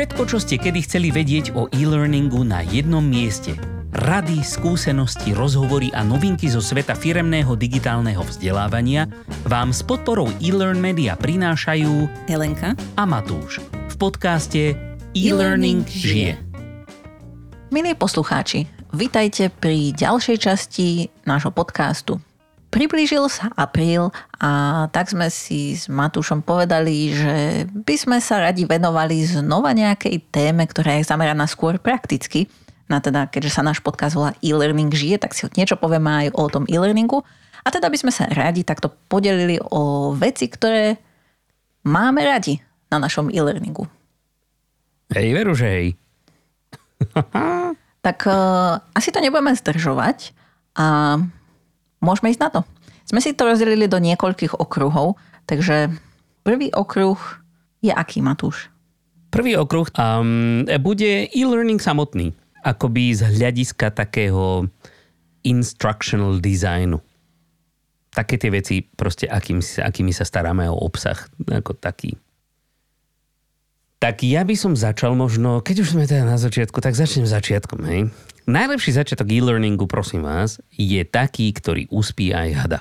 Všetko, čo ste kedy chceli vedieť o e-learningu na jednom mieste. Rady, skúsenosti, rozhovory a novinky zo sveta firemného digitálneho vzdelávania vám s podporou e-learn media prinášajú Helenka a Matúš v podcaste E-Learning žije. Milí poslucháči, vitajte pri ďalšej časti nášho podcastu. Priblížil sa apríl a tak sme si s Matúšom povedali, že by sme sa radi venovali znova nejakej téme, ktorá je zameraná skôr prakticky. Na teda, keďže sa náš podcast volá e-learning žije, tak si niečo povieme aj o tom e-learningu. A teda by sme sa radi takto podelili o veci, ktoré máme radi na našom e-learningu. Hej, veru, že hej. tak uh, asi to nebudeme zdržovať a Môžeme ísť na to. Sme si to rozdelili do niekoľkých okruhov, takže prvý okruh je aký, Matúš? Prvý okruh um, bude e-learning samotný, akoby z hľadiska takého instructional designu. Také tie veci, proste akými, akými sa staráme o obsah, ako taký. Tak ja by som začal možno, keď už sme teda na začiatku, tak začnem začiatkom, hej. Najlepší začiatok e-learningu, prosím vás, je taký, ktorý uspí aj hada.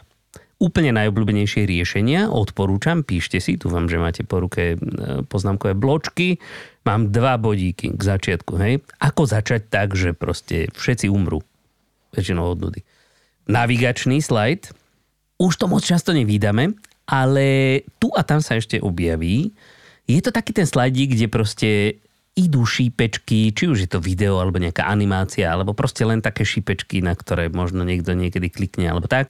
Úplne najobľúbenejšie riešenia odporúčam, píšte si, vám, že máte po ruke e, poznámkové bločky. Mám dva bodíky k začiatku. Hej. Ako začať tak, že proste všetci umrú? Väčšinou od nudy. Navigačný slajd. Už to moc často nevídame, ale tu a tam sa ešte objaví. Je to taký ten slajdík, kde proste idú šípečky, či už je to video alebo nejaká animácia, alebo proste len také šípečky, na ktoré možno niekto niekedy klikne alebo tak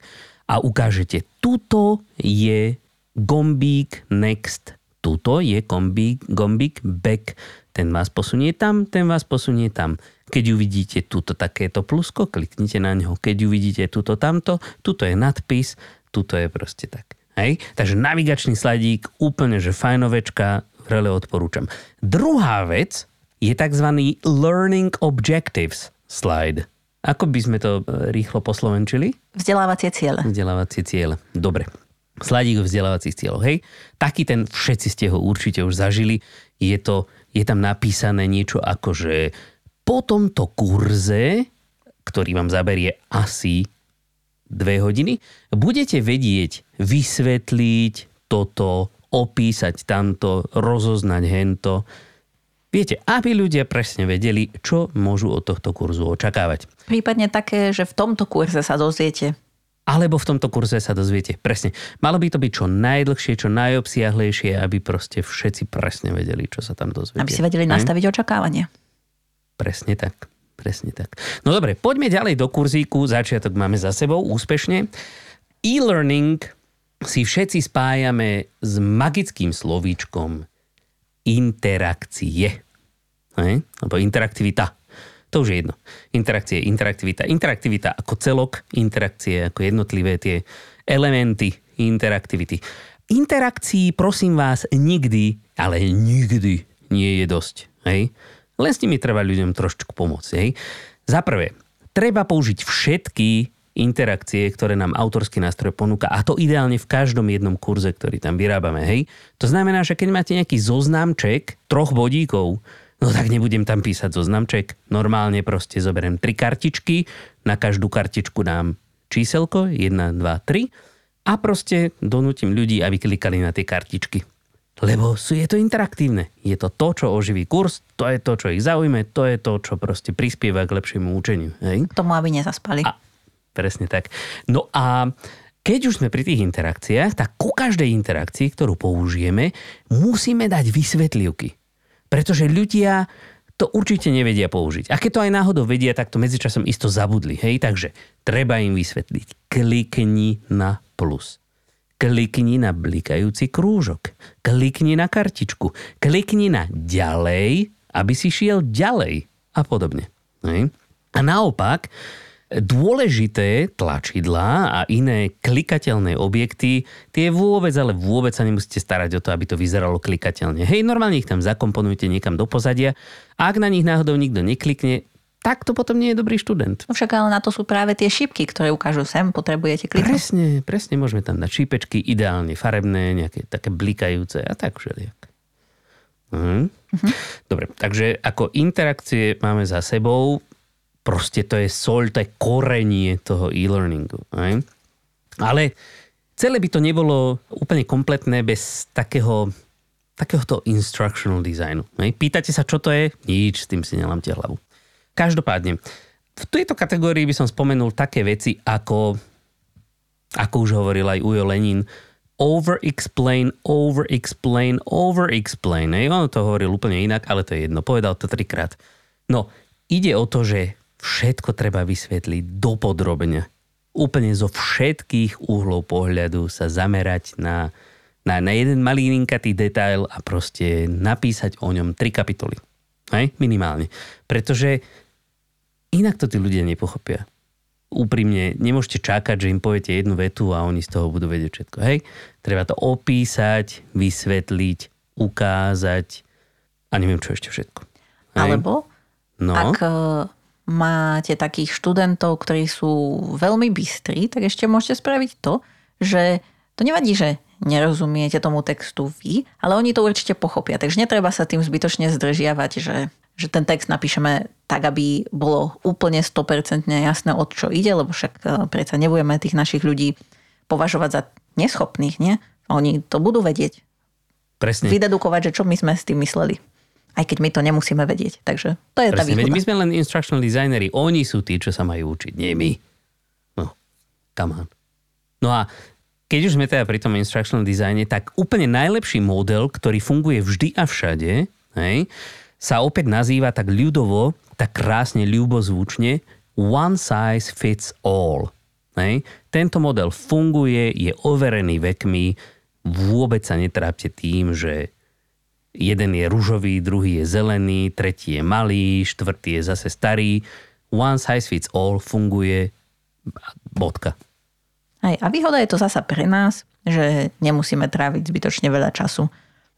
a ukážete, tuto je gombík next, tuto je gombík, gombík back, ten vás posunie tam, ten vás posunie tam. Keď uvidíte tuto takéto plusko, kliknite na neho. Keď uvidíte tuto tamto, tuto je nadpis, tuto je proste tak. Hej? Takže navigačný sladík, úplne že fajnovečka, vrele odporúčam. Druhá vec je tzv. Learning Objectives slide. Ako by sme to e, rýchlo poslovenčili? Vzdelávacie ciele. Vzdelávacie ciele. Dobre. Sladík vzdelávacích cieľov, hej? Taký ten, všetci ste ho určite už zažili. Je, to, je tam napísané niečo ako, že po tomto kurze, ktorý vám zaberie asi dve hodiny, budete vedieť vysvetliť toto, opísať tamto, rozoznať hento. Viete, aby ľudia presne vedeli, čo môžu od tohto kurzu očakávať. Prípadne také, že v tomto kurze sa dozviete. Alebo v tomto kurze sa dozviete. Presne. Malo by to byť čo najdlhšie, čo najobsiahlejšie, aby proste všetci presne vedeli, čo sa tam dozviete. Aby si vedeli nastaviť očakávania. Presne tak. Presne tak. No dobre, poďme ďalej do kurzíku. Začiatok máme za sebou úspešne. E-learning si všetci spájame s magickým slovíčkom interakcie. Hej? Alebo interaktivita. To už je jedno. Interakcie, interaktivita. Interaktivita ako celok, interakcie ako jednotlivé tie elementy interaktivity. Interakcií, prosím vás, nikdy, ale nikdy nie je dosť. Hej? Len s nimi treba ľuďom trošku pomôcť. Hej? Za prvé, treba použiť všetky interakcie, ktoré nám autorský nástroj ponúka a to ideálne v každom jednom kurze, ktorý tam vyrábame. Hej? To znamená, že keď máte nejaký zoznamček troch bodíkov, no tak nebudem tam písať zoznamček. Normálne proste zoberiem tri kartičky, na každú kartičku dám číselko 1, 2, 3 a proste donútim ľudí, aby klikali na tie kartičky. Lebo sú, je to interaktívne. Je to to, čo oživí kurz, to je to, čo ich zaujme, to je to, čo proste prispieva k lepšiemu učeniu. Hej? K tomu, aby nezaspali. A, Presne tak. No a keď už sme pri tých interakciách, tak ku každej interakcii, ktorú použijeme, musíme dať vysvetlivky. Pretože ľudia to určite nevedia použiť. A keď to aj náhodou vedia, tak to medzičasom isto zabudli. Hej, takže treba im vysvetliť. Klikni na plus. Klikni na blikajúci krúžok. Klikni na kartičku. Klikni na ďalej, aby si šiel ďalej. A podobne. Hej. A naopak, Dôležité tlačidlá a iné klikateľné objekty, tie vôbec, ale vôbec sa nemusíte starať o to, aby to vyzeralo klikateľne. Hej, normálne ich tam zakomponujte niekam do pozadia. A ak na nich náhodou nikto neklikne, tak to potom nie je dobrý študent. No však ale na to sú práve tie šipky, ktoré ukážu sem, potrebujete kliknúť. Presne, presne, môžeme tam dať šípečky, ideálne farebné, nejaké také blikajúce a tak všelijak. Mhm. Uh-huh. Dobre, Takže ako interakcie máme za sebou, proste to je sol, to je korenie toho e-learningu. Aj? Ale celé by to nebolo úplne kompletné bez takého takéhoto instructional designu. Aj? Pýtate sa, čo to je? Nič, s tým si nelámte hlavu. Každopádne, v tejto kategórii by som spomenul také veci ako, ako už hovoril aj Ujo Lenin, over-explain, over-explain, over-explain. Ej, on to hovoril úplne inak, ale to je jedno. Povedal to trikrát. No, ide o to, že všetko treba vysvetliť dopodrobne. Úplne zo všetkých uhlov pohľadu sa zamerať na, na, na jeden malý linkatý detail a proste napísať o ňom tri kapitoly. Hej? Minimálne. Pretože inak to tí ľudia nepochopia úprimne nemôžete čakať, že im poviete jednu vetu a oni z toho budú vedieť všetko. Hej? Treba to opísať, vysvetliť, ukázať a neviem čo ešte všetko. Hej? Alebo no? ak e, máte takých študentov, ktorí sú veľmi bystrí, tak ešte môžete spraviť to, že to nevadí, že nerozumiete tomu textu vy, ale oni to určite pochopia. Takže netreba sa tým zbytočne zdržiavať, že že ten text napíšeme tak, aby bolo úplne 100% jasné, od čo ide, lebo však e, predsa nebudeme tých našich ľudí považovať za neschopných, nie? Oni to budú vedieť. Presne. Vydedukovať, že čo my sme s tým mysleli. Aj keď my to nemusíme vedieť. Takže to je Presne, tá výhoda. My sme len instructional designery. Oni sú tí, čo sa majú učiť, nie my. No, come on. No a keď už sme teda pri tom instructional designe, tak úplne najlepší model, ktorý funguje vždy a všade, hej, sa opäť nazýva tak ľudovo, tak krásne ľubozvučne one size fits all. Hej. Tento model funguje, je overený vekmi, vôbec sa netrápte tým, že jeden je ružový, druhý je zelený, tretí je malý, štvrtý je zase starý. One size fits all funguje bodka. Aj, a výhoda je to zasa pre nás, že nemusíme tráviť zbytočne veľa času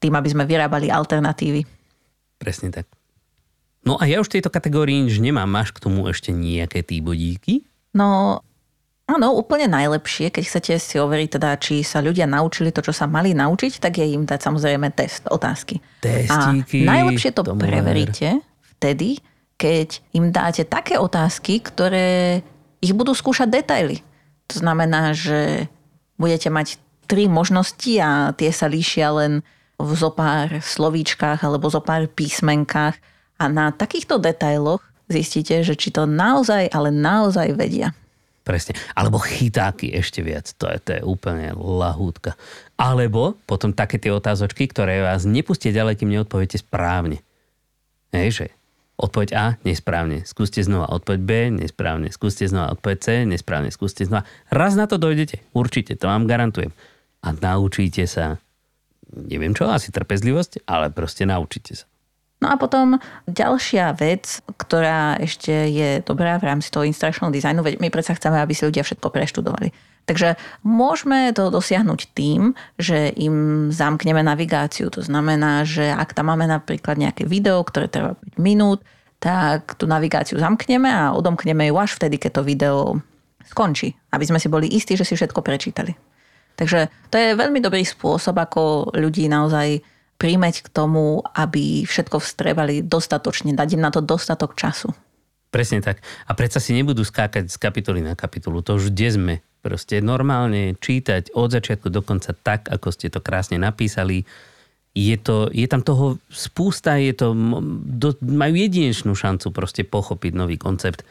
tým, aby sme vyrábali alternatívy. Presne tak. No a ja už v tejto kategórii nič nemám. Máš k tomu ešte nejaké tí bodíky? No, áno, úplne najlepšie, keď chcete si overiť teda, či sa ľudia naučili to, čo sa mali naučiť, tak je im dať samozrejme test, otázky. Testíky, a najlepšie to preveríte vtedy, keď im dáte také otázky, ktoré ich budú skúšať detaily. To znamená, že budete mať tri možnosti a tie sa líšia len v zopár slovíčkach alebo zopár písmenkách a na takýchto detailoch zistíte, že či to naozaj, ale naozaj vedia. Presne. Alebo chytáky ešte viac. To je, to je úplne lahúdka. Alebo potom také tie otázočky, ktoré vás nepustia ďalej, kým neodpoviete správne. Hej, že odpoveď A, nesprávne. Skúste znova. Odpoveď B, nesprávne. Skúste znova. Odpoveď C, nesprávne. Skúste znova. Raz na to dojdete. Určite. To vám garantujem. A naučíte sa neviem čo, asi trpezlivosť, ale proste naučite sa. No a potom ďalšia vec, ktorá ešte je dobrá v rámci toho instructional designu, veď my predsa chceme, aby si ľudia všetko preštudovali. Takže môžeme to dosiahnuť tým, že im zamkneme navigáciu. To znamená, že ak tam máme napríklad nejaké video, ktoré trvá 5 minút, tak tú navigáciu zamkneme a odomkneme ju až vtedy, keď to video skončí. Aby sme si boli istí, že si všetko prečítali. Takže to je veľmi dobrý spôsob, ako ľudí naozaj príjmeť k tomu, aby všetko vstrebali dostatočne, dať im na to dostatok času. Presne tak. A predsa si nebudú skákať z kapitoly na kapitolu. To už kde sme. Proste normálne čítať od začiatku do konca tak, ako ste to krásne napísali. Je, to, je tam toho spústa, je to, do, majú jedinečnú šancu proste pochopiť nový koncept.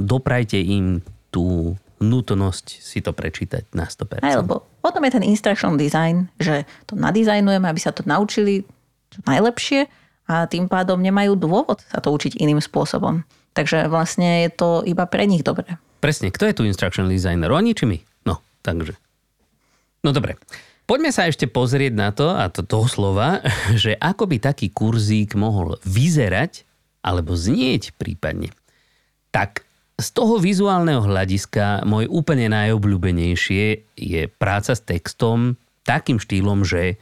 Doprajte im tú nutnosť si to prečítať na 100%. Aj, lebo potom je ten instruction design, že to nadizajnujeme, aby sa to naučili čo najlepšie a tým pádom nemajú dôvod sa to učiť iným spôsobom. Takže vlastne je to iba pre nich dobré. Presne. Kto je tu instruction designer? Oni či my? No, takže. No dobre. Poďme sa ešte pozrieť na to, a to doslova, že ako by taký kurzík mohol vyzerať alebo znieť prípadne. Tak z toho vizuálneho hľadiska môj úplne najobľúbenejšie je práca s textom takým štýlom, že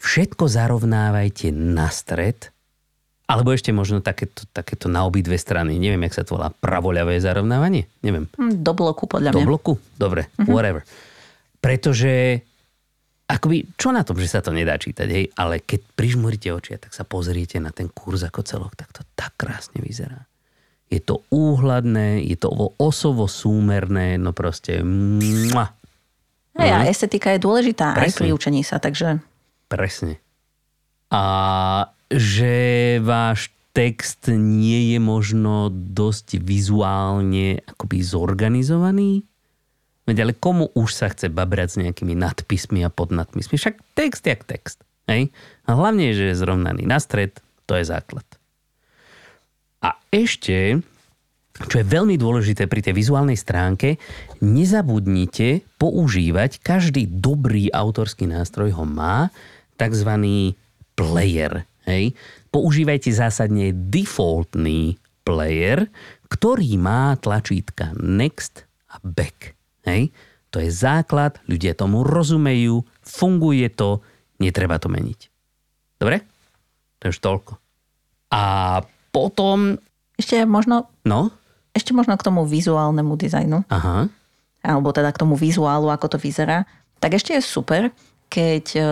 všetko zarovnávajte na stred, alebo ešte možno takéto, takéto na obidve strany. Neviem, jak sa to volá. Pravoľavé zarovnávanie? Neviem. Hm, do bloku, podľa mňa. Do bloku? Dobre, mm-hmm. whatever. Pretože akoby, čo na tom, že sa to nedá čítať, hej? Ale keď prižmuríte oči, tak sa pozriete na ten kurz ako celok, tak to tak krásne vyzerá. Je to úhladné, je to osovo súmerné, no proste... Mua. Hej, a estetika je dôležitá Presne. aj pri učení sa, takže... Presne. A že váš text nie je možno dosť vizuálne akoby zorganizovaný? Veď ale komu už sa chce babrať s nejakými nadpismi a podnadpismi? Však text jak text. Hej? A hlavne, že je zrovnaný na stred, to je základ. A ešte, čo je veľmi dôležité pri tej vizuálnej stránke, nezabudnite používať, každý dobrý autorský nástroj ho má, tzv. player. Hej? Používajte zásadne defaultný player, ktorý má tlačítka next a back. Hej? To je základ, ľudia tomu rozumejú, funguje to, netreba to meniť. Dobre? To je už toľko. A potom... Ešte možno... No? Ešte možno k tomu vizuálnemu dizajnu. Aha. Alebo teda k tomu vizuálu, ako to vyzerá. Tak ešte je super, keď e,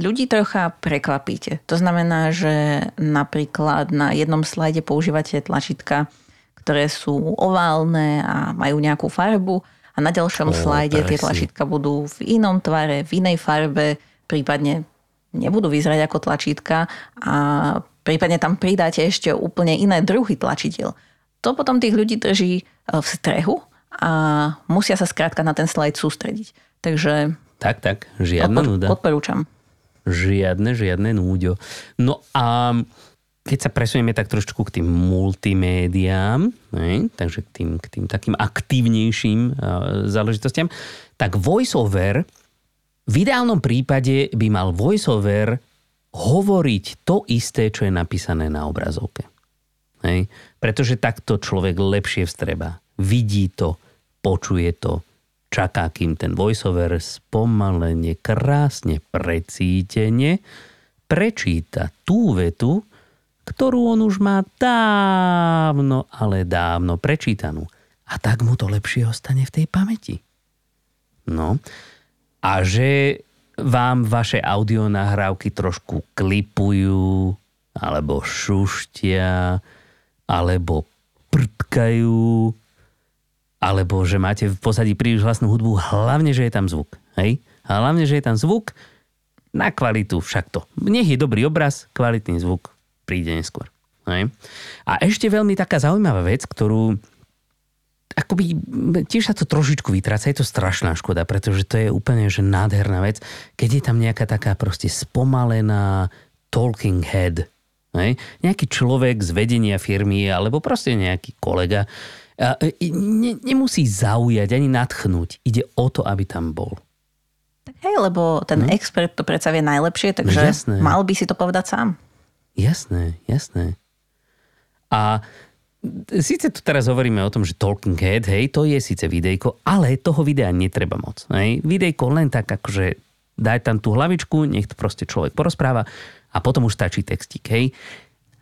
ľudí trocha prekvapíte. To znamená, že napríklad na jednom slajde používate tlačítka, ktoré sú oválne a majú nejakú farbu a na ďalšom oh, slajde tie tlačítka budú v inom tvare, v inej farbe, prípadne nebudú vyzerať ako tlačítka a prípadne tam pridáte ešte úplne iné druhy tlačiteľ. To potom tých ľudí drží e, v strehu a musia sa skrátka na ten slajd sústrediť. Takže... Tak, tak, žiadna odpor- nuda. Odporúčam. Žiadne, žiadne núďo. No a keď sa presunieme tak trošku k tým multimédiám, ne, takže k tým, k tým takým aktívnejším uh, záležitostiam, tak voiceover v ideálnom prípade by mal voiceover hovoriť to isté, čo je napísané na obrazovke. Hej? Pretože takto človek lepšie vstreba. Vidí to, počuje to, čaká, kým ten voiceover spomalene, krásne, precítene prečíta tú vetu, ktorú on už má dávno, ale dávno prečítanú. A tak mu to lepšie ostane v tej pamäti. No. A že vám vaše audio nahrávky trošku klipujú, alebo šuštia, alebo prtkajú, alebo že máte v pozadí príliš hlasnú hudbu, hlavne, že je tam zvuk. Hej? Hlavne, že je tam zvuk na kvalitu však to. Nech je dobrý obraz, kvalitný zvuk príde neskôr. Hej. A ešte veľmi taká zaujímavá vec, ktorú akoby tiež sa to trošičku vytráca, je to strašná škoda, pretože to je úplne že nádherná vec, keď je tam nejaká taká proste spomalená talking head, hej? nejaký človek z vedenia firmy alebo proste nejaký kolega, a ne, nemusí zaujať ani nadchnúť. Ide o to, aby tam bol. Tak hej, lebo ten no. expert to predsa vie najlepšie, takže Jasné. mal by si to povedať sám. Jasné, jasné. A síce tu teraz hovoríme o tom, že Talking Head, hej, to je síce videjko, ale toho videa netreba moc. Hej. Videjko len tak akože daj tam tú hlavičku, nech to proste človek porozpráva a potom už stačí textík, hej.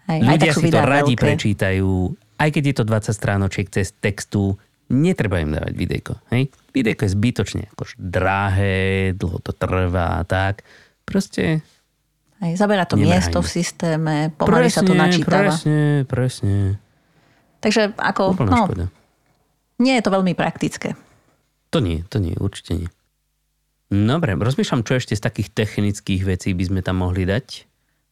Hej, Ľudia si to radi veľké. prečítajú, aj keď je to 20 stránočiek cez textu, netreba im dávať videjko. Hej. Videjko je zbytočne akože drahé, dlho to trvá a tak. Proste Hej, zabera to Nemahajme. miesto v systéme, pomaly presne, sa to načítava. Presne, presne. Takže ako, Úplná no, škoda. nie je to veľmi praktické. To nie, to nie, určite nie. Dobre, rozmýšľam, čo ešte z takých technických vecí by sme tam mohli dať.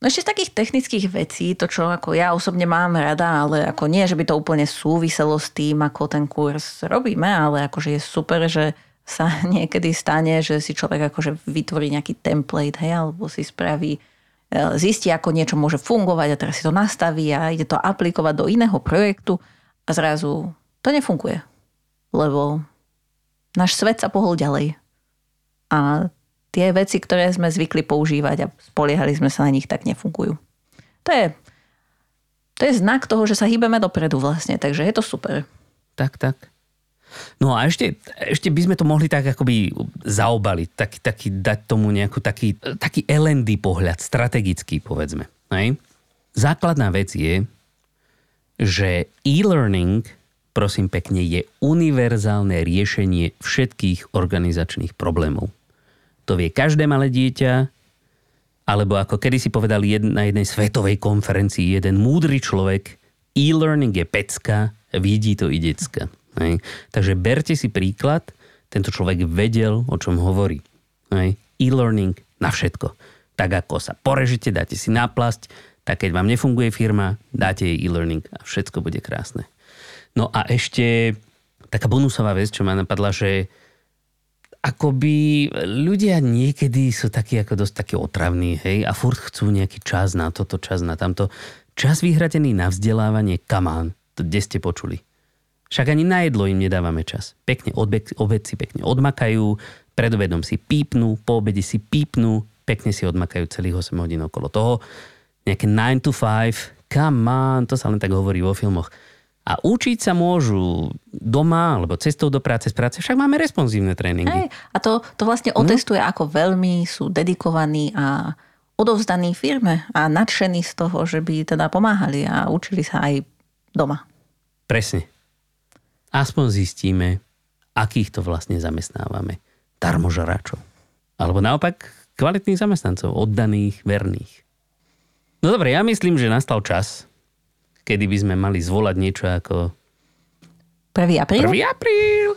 No ešte z takých technických vecí, to čo ako ja osobne mám rada, ale ako nie, že by to úplne súviselo s tým, ako ten kurz robíme, ale akože je super, že sa niekedy stane, že si človek akože vytvorí nejaký template, hej, alebo si spraví zistí, ako niečo môže fungovať a teraz si to nastaví a ide to aplikovať do iného projektu a zrazu to nefunguje. Lebo náš svet sa pohol ďalej. A tie veci, ktoré sme zvykli používať a spoliehali sme sa na nich, tak nefungujú. To je, to je znak toho, že sa hýbeme dopredu vlastne, takže je to super. Tak, tak. No a ešte, ešte by sme to mohli tak akoby zaobaliť, taký, taký, dať tomu nejakú taký, taký L&D pohľad, strategický povedzme. Hej? Základná vec je, že e-learning, prosím pekne, je univerzálne riešenie všetkých organizačných problémov. to vie každé malé dieťa, alebo ako kedy si povedal na jednej svetovej konferencii jeden múdry človek, e-learning je pecka, vidí to i decka. Hej. Takže berte si príklad, tento človek vedel, o čom hovorí. Hej. E-learning na všetko. Tak ako sa porežete, dáte si náplasť, tak keď vám nefunguje firma, dáte jej e-learning a všetko bude krásne. No a ešte taká bonusová vec, čo ma napadla, že akoby ľudia niekedy sú takí ako dosť takí otravní, hej, a furt chcú nejaký čas na toto, čas na tamto. Čas vyhradený na vzdelávanie, kamán, to kde ste počuli. Však ani na jedlo im nedávame čas. Pekne odbe- obed si pekne odmakajú, pred obedom si pípnú, po obede si pípnú, pekne si odmakajú celých 8 hodín okolo toho. Nejaké 9 to 5, come on, to sa len tak hovorí vo filmoch. A učiť sa môžu doma alebo cestou do práce z práce, však máme responsívne tréningy. Hej, a to, to vlastne otestuje, no. ako veľmi sú dedikovaní a odovzdaní firme a nadšení z toho, že by teda pomáhali a učili sa aj doma. Presne aspoň zistíme, akých to vlastne zamestnávame. Darmožračov. Alebo naopak kvalitných zamestnancov, oddaných, verných. No dobre, ja myslím, že nastal čas, kedy by sme mali zvolať niečo ako... 1. apríl? 1. apríl!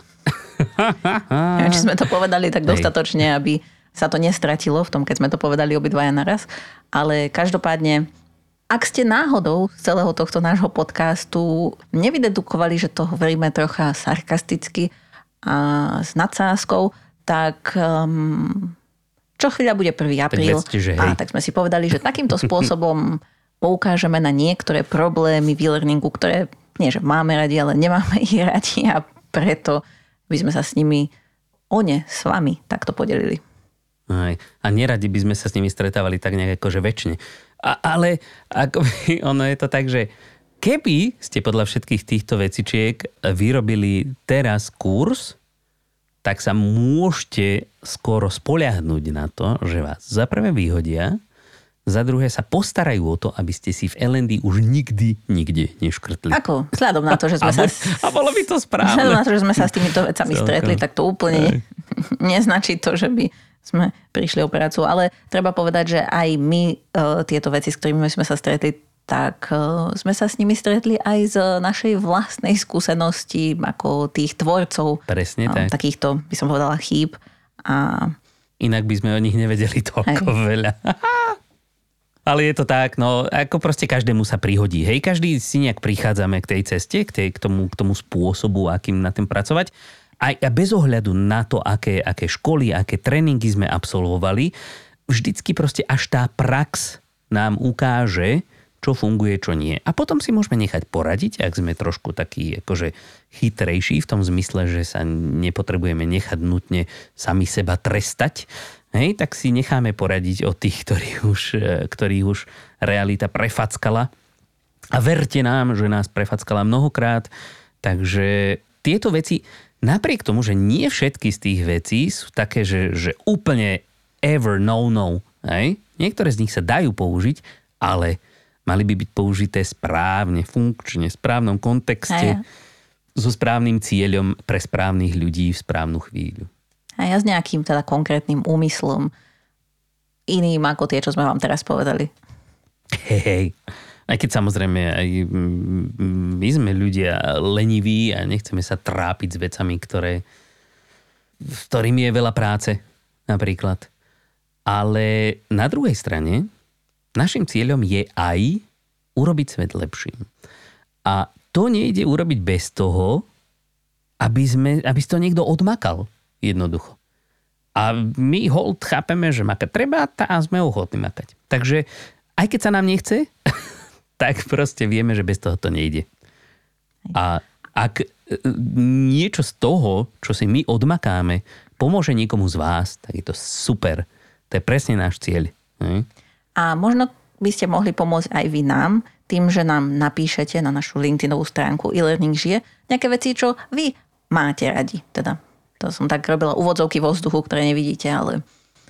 ja, či sme to povedali tak dostatočne, aby sa to nestratilo v tom, keď sme to povedali obidvaja naraz. Ale každopádne ak ste náhodou z celého tohto nášho podcastu nevydedukovali, že to hovoríme trocha sarkasticky a s nadsázkou, tak um, čo chvíľa bude 1. apríl. Vedzte, že hej. A tak sme si povedali, že takýmto spôsobom poukážeme na niektoré problémy v e-learningu, ktoré nie, že máme radi, ale nemáme ich radi a preto by sme sa s nimi o ne, s vami takto podelili. Aj. A neradi by sme sa s nimi stretávali tak nejak akože väčšine. A, ale ako, ono je to tak, že keby ste podľa všetkých týchto vecičiek vyrobili teraz kurz, tak sa môžete skoro spoliahnuť na to, že vás za prvé vyhodia, za druhé sa postarajú o to, aby ste si v LND už nikdy, nikde neškrtli. Ako? Vzhľadom na to, že sme a sa... a bolo by to správne. Vzhľadom na to, že sme sa s týmito vecami stretli, tak to úplne neznačí to, že by sme prišli o prácu. Ale treba povedať, že aj my e, tieto veci, s ktorými sme sa stretli, tak e, sme sa s nimi stretli aj z našej vlastnej skúsenosti ako tých tvorcov. Presne tak. Takýchto, by som povedala, chýb. A... Inak by sme o nich nevedeli toľko aj. veľa. Ale je to tak, no ako proste každému sa prihodí. Hej, každý si nejak prichádzame k tej ceste, k, tej, k, tomu, k tomu spôsobu, akým na tým pracovať aj bez ohľadu na to, aké, aké školy, aké tréningy sme absolvovali, vždycky proste až tá prax nám ukáže, čo funguje, čo nie. A potom si môžeme nechať poradiť, ak sme trošku takí akože chytrejší v tom zmysle, že sa nepotrebujeme nechať nutne sami seba trestať, hej, tak si necháme poradiť od tých, ktorých už, ktorých už realita prefackala. A verte nám, že nás prefackala mnohokrát, takže tieto veci napriek tomu, že nie všetky z tých vecí sú také, že, že úplne ever no no, hej? niektoré z nich sa dajú použiť, ale mali by byť použité správne, funkčne, v správnom kontexte, Aj. so správnym cieľom pre správnych ľudí v správnu chvíľu. A ja s nejakým teda konkrétnym úmyslom, iným ako tie, čo sme vám teraz povedali. Hej, hej. Aj keď samozrejme aj my sme ľudia leniví a nechceme sa trápiť s vecami, ktoré, s ktorými je veľa práce napríklad. Ale na druhej strane našim cieľom je aj urobiť svet lepším. A to nejde urobiť bez toho, aby, sme, aby si to niekto odmakal jednoducho. A my hold chápeme, že makať treba a sme ochotní makať. Takže aj keď sa nám nechce, tak proste vieme, že bez toho to nejde. A ak e, niečo z toho, čo si my odmakáme, pomôže niekomu z vás, tak je to super. To je presne náš cieľ. A možno by ste mohli pomôcť aj vy nám, tým, že nám napíšete na našu LinkedInovú stránku e-learning žije nejaké veci, čo vy máte radi. Teda, to som tak robila úvodzovky vo vzduchu, ktoré nevidíte, ale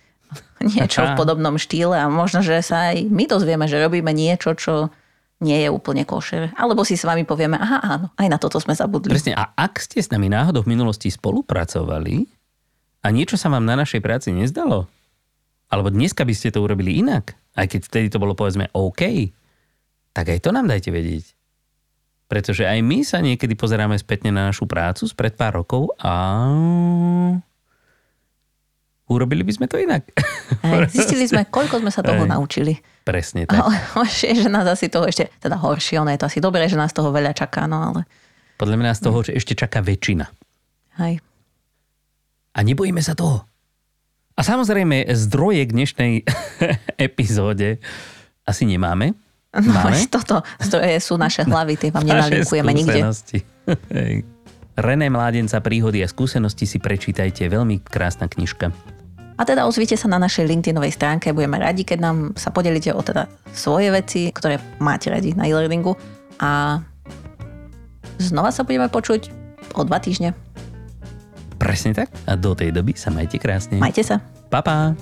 niečo v podobnom štýle a možno, že sa aj my dozvieme, že robíme niečo, čo nie je úplne košer. Alebo si s vami povieme, aha, áno, aj na toto sme zabudli. Presne, a ak ste s nami náhodou v minulosti spolupracovali a niečo sa vám na našej práci nezdalo, alebo dneska by ste to urobili inak, aj keď vtedy to bolo povedzme OK, tak aj to nám dajte vedieť. Pretože aj my sa niekedy pozeráme spätne na našu prácu spred pár rokov a urobili by sme to inak. Hej, zistili sme, koľko sme sa toho Hej. naučili. Presne tak. Ale horšie že nás asi toho ešte, teda horšie, ono je to asi dobré, že nás toho veľa čaká, no ale Podľa mňa nás toho že ešte čaká väčšina. hej. A nebojíme sa toho. A samozrejme, zdroje k dnešnej epizóde asi nemáme. No Máme? toto zdroje sú naše hlavy, tie vám nenalinkujeme nikde. René Mládenca, príhody a skúsenosti si prečítajte. Veľmi krásna knižka. A teda ozvite sa na našej LinkedInovej stránke, budeme radi, keď nám sa podelíte o teda svoje veci, ktoré máte radi na e-learningu a znova sa budeme počuť o dva týždne. Presne tak. A do tej doby sa majte krásne. Majte sa. Pa, pa.